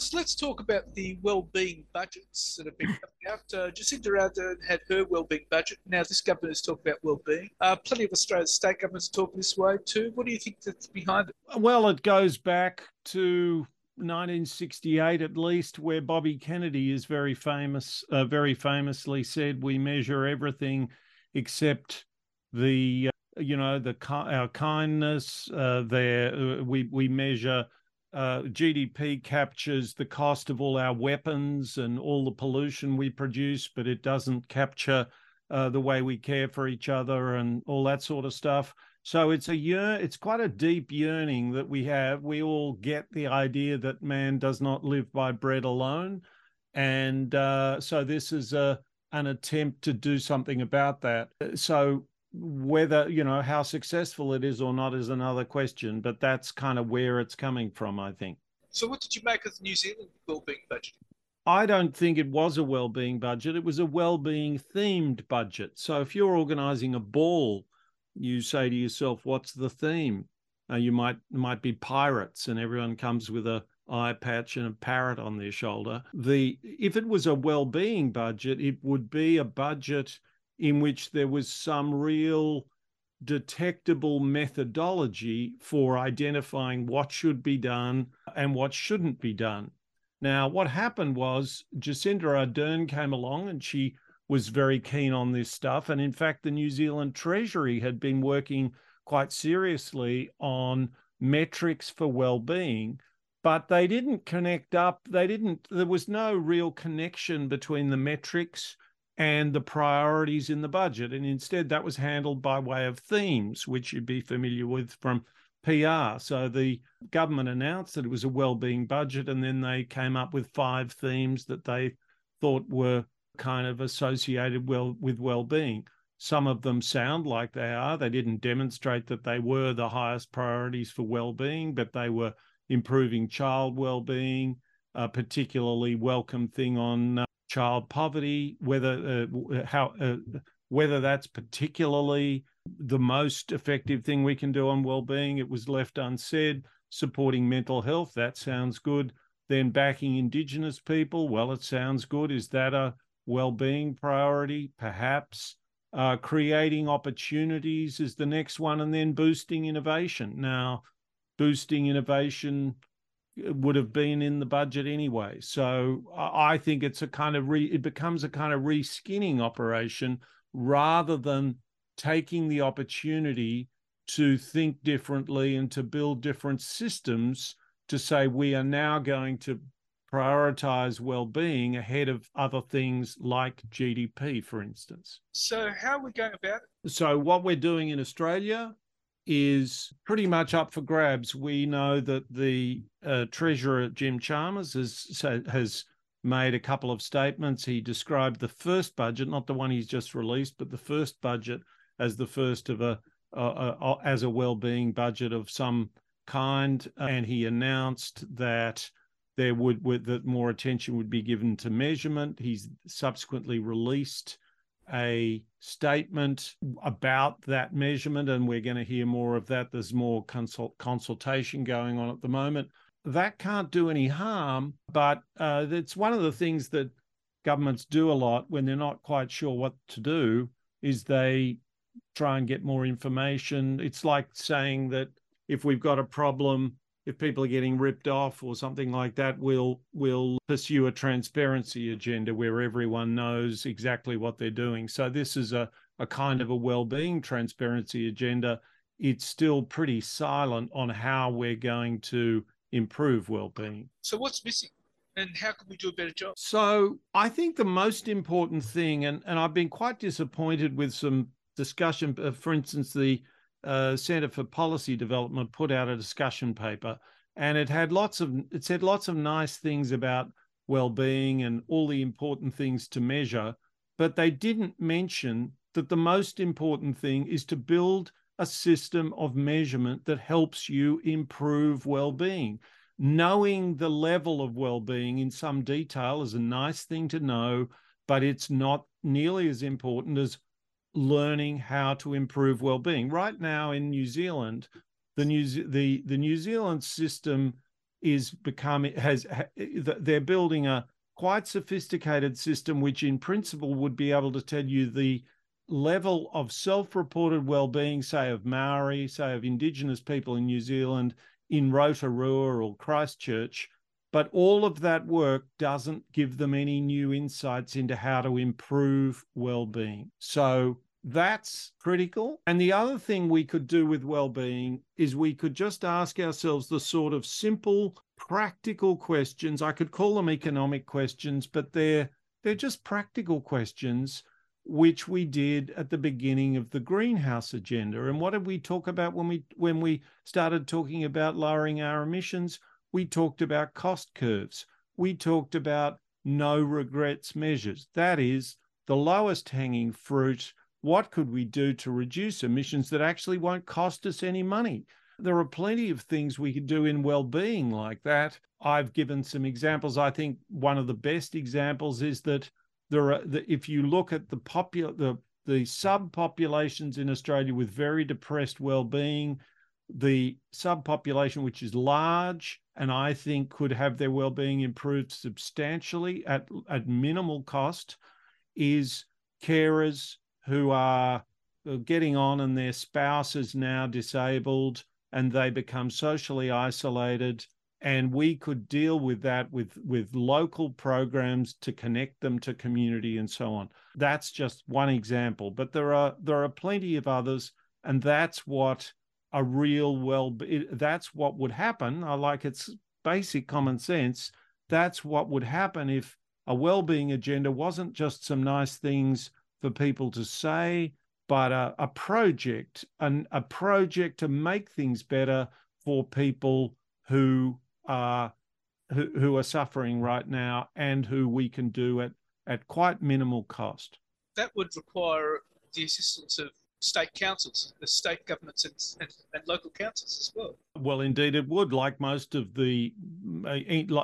Let's, let's talk about the well-being budgets that have been coming out. Uh, Jacinda Ardern had her well-being budget. Now this government is talking about well-being. Uh, plenty of Australia's state governments talk this way too. What do you think that's behind it? Well, it goes back to 1968 at least, where Bobby Kennedy is very famous, uh, very famously said, "We measure everything except the, uh, you know, the our kindness. Uh, there, uh, we we measure." Uh, GDP captures the cost of all our weapons and all the pollution we produce, but it doesn't capture uh, the way we care for each other and all that sort of stuff. So it's a year, it's quite a deep yearning that we have. We all get the idea that man does not live by bread alone, and uh, so this is a an attempt to do something about that. So whether you know how successful it is or not is another question but that's kind of where it's coming from i think. So what did you make of the new zealand well-being budget? I don't think it was a well-being budget. It was a well-being themed budget. So if you're organizing a ball you say to yourself what's the theme? Uh, you might might be pirates and everyone comes with a eye patch and a parrot on their shoulder. The if it was a well-being budget it would be a budget in which there was some real detectable methodology for identifying what should be done and what shouldn't be done. Now, what happened was Jacinda Ardern came along and she was very keen on this stuff. And in fact, the New Zealand Treasury had been working quite seriously on metrics for well-being but they didn't connect up they didn't there was no real connection between the metrics and the priorities in the budget. And instead, that was handled by way of themes, which you'd be familiar with from PR. So the government announced that it was a well-being budget, and then they came up with five themes that they thought were kind of associated well with well-being. Some of them sound like they are. They didn't demonstrate that they were the highest priorities for well-being, but they were improving child well-being, a particularly welcome thing on child poverty, whether uh, how uh, whether that's particularly the most effective thing we can do on well-being. It was left unsaid. Supporting mental health, that sounds good. Then backing Indigenous people, well, it sounds good. Is that a well-being priority? Perhaps. Uh, creating opportunities is the next one, and then boosting innovation. Now, boosting innovation would have been in the budget anyway. So I think it's a kind of re, it becomes a kind of reskinning operation rather than taking the opportunity to think differently and to build different systems to say we are now going to prioritize well-being ahead of other things like GDP for instance. So how are we going about it? So what we're doing in Australia is pretty much up for grabs. We know that the uh, Treasurer Jim Chalmers has has made a couple of statements. He described the first budget, not the one he's just released, but the first budget as the first of a, a, a as a well-being budget of some kind, and he announced that there would, would that more attention would be given to measurement. He's subsequently released a statement about that measurement, and we're going to hear more of that. There's more consult- consultation going on at the moment. That can't do any harm, but uh, it's one of the things that governments do a lot when they're not quite sure what to do is they try and get more information. It's like saying that if we've got a problem, if people are getting ripped off or something like that, we'll we'll pursue a transparency agenda where everyone knows exactly what they're doing. So this is a, a kind of a well-being transparency agenda. It's still pretty silent on how we're going to improve well-being. So what's missing? And how can we do a better job? So I think the most important thing, and, and I've been quite disappointed with some discussion, for instance, the uh, Centre for Policy Development put out a discussion paper, and it had lots of it said lots of nice things about well-being and all the important things to measure, but they didn't mention that the most important thing is to build a system of measurement that helps you improve well-being. Knowing the level of well-being in some detail is a nice thing to know, but it's not nearly as important as learning how to improve well-being. Right now in New Zealand, the New the the New Zealand system is becoming has eh, they're building a quite sophisticated system which in principle would be able to tell you the level of self-reported well-being say of maori say of indigenous people in new zealand in rotorua or christchurch but all of that work doesn't give them any new insights into how to improve well-being so that's critical. And the other thing we could do with well-being is we could just ask ourselves the sort of simple, practical questions. I could call them economic questions, but they're they're just practical questions which we did at the beginning of the greenhouse agenda. And what did we talk about when we when we started talking about lowering our emissions? We talked about cost curves. We talked about no regrets measures. That is the lowest hanging fruit what could we do to reduce emissions that actually won't cost us any money? There are plenty of things we could do in well-being like that. I've given some examples. I think one of the best examples is that there are if you look at the popular the the subpopulations in Australia with very depressed well-being, the subpopulation which is large and I think could have their well-being improved substantially at at minimal cost is carers who are uh, getting on and their spouse is now disabled and they become socially isolated. And we could deal with that with with local programs to connect them to community and so on. That's just one example but there are there are plenty of others and that's what a real well that's what would happen i like it's basic common sense that's what would happen if a well-being agenda wasn't just some nice things for people to say, but a, a project, an, a project to make things better for people who are who, who are suffering right now and who we can do at, at quite minimal cost. That would require the assistance of state councils, the state governments and, and, and, local councils as well. Well, indeed, it would. Like most of the,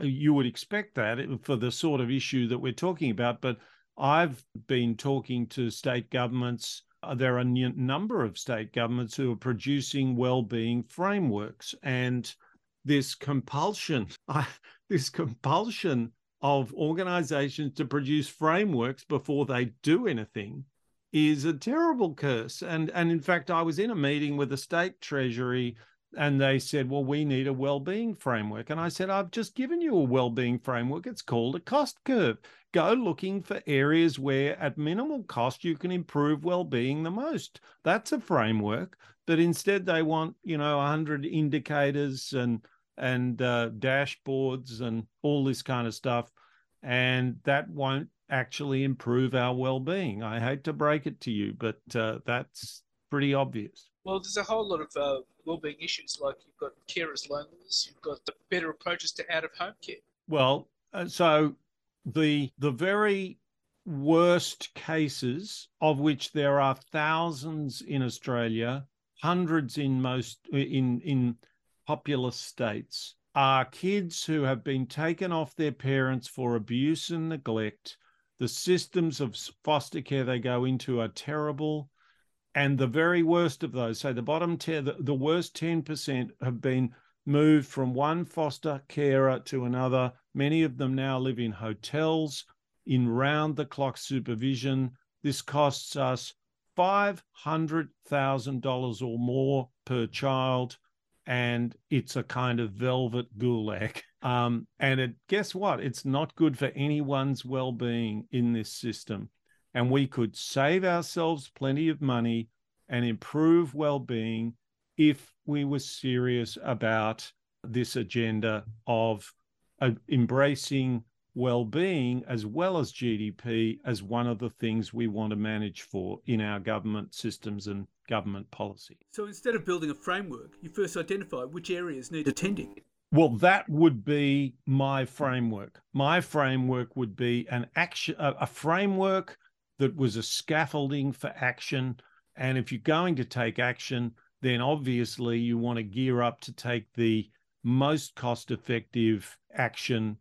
you would expect that for the sort of issue that we're talking about. But I've been talking to state governments. Uh, there are a number of state governments who are producing well-being frameworks, and this compulsion, this compulsion of organizations to produce frameworks before they do anything is a terrible curse. And and in fact, I was in a meeting with the state treasury and they said, Well, we need a well-being framework. And I said, I've just given you a well-being framework. It's called a cost curve. Go looking for areas where at minimal cost you can improve well-being the most. That's a framework. But instead they want, you know, 100 indicators and and uh, dashboards and all this kind of stuff. And that won't actually improve our well-being. I hate to break it to you, but uh, that's pretty obvious. Well, there's a whole lot of uh, well-being issues, like you've got carers loneliness, you've got the better approaches to out-of-home care. Well, uh, so the the very worst cases, of which there are thousands in Australia, hundreds in most in in populous states, are kids who have been taken off their parents for abuse and neglect. The systems of foster care they go into are terrible and the very worst of those, so the bottom 10, the, the worst 10% have been moved from one foster carer to another. Many of them now live in hotels, in round the clock supervision. This costs us $500,000 or more per child. And it's a kind of velvet gulag. Um, and it, guess what? It's not good for anyone's well being in this system and we could save ourselves plenty of money and improve well-being if we were serious about this agenda of uh, embracing well-being as well as GDP as one of the things we want to manage for in our government systems and government policy. So instead of building a framework, you first identify which areas need attending. Well, that would be my framework. My framework would be an action, a framework that was a scaffolding for action. And if you're going to take action, then obviously you want to gear up to take the most cost effective action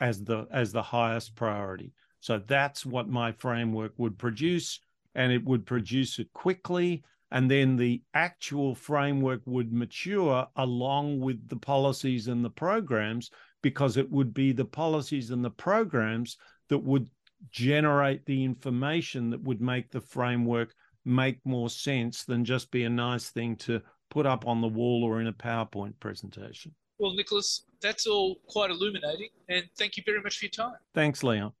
as the as the highest priority. So that's what my framework would produce and it would produce it quickly and then the actual framework would mature along with the policies and the programs because it would be the policies and the programs that would generate the information that would make the framework make more sense than just be a nice thing to put up on the wall or in a PowerPoint presentation. Well, Nicholas, that's all quite illuminating, and thank you very much for your time. Thanks, Leon.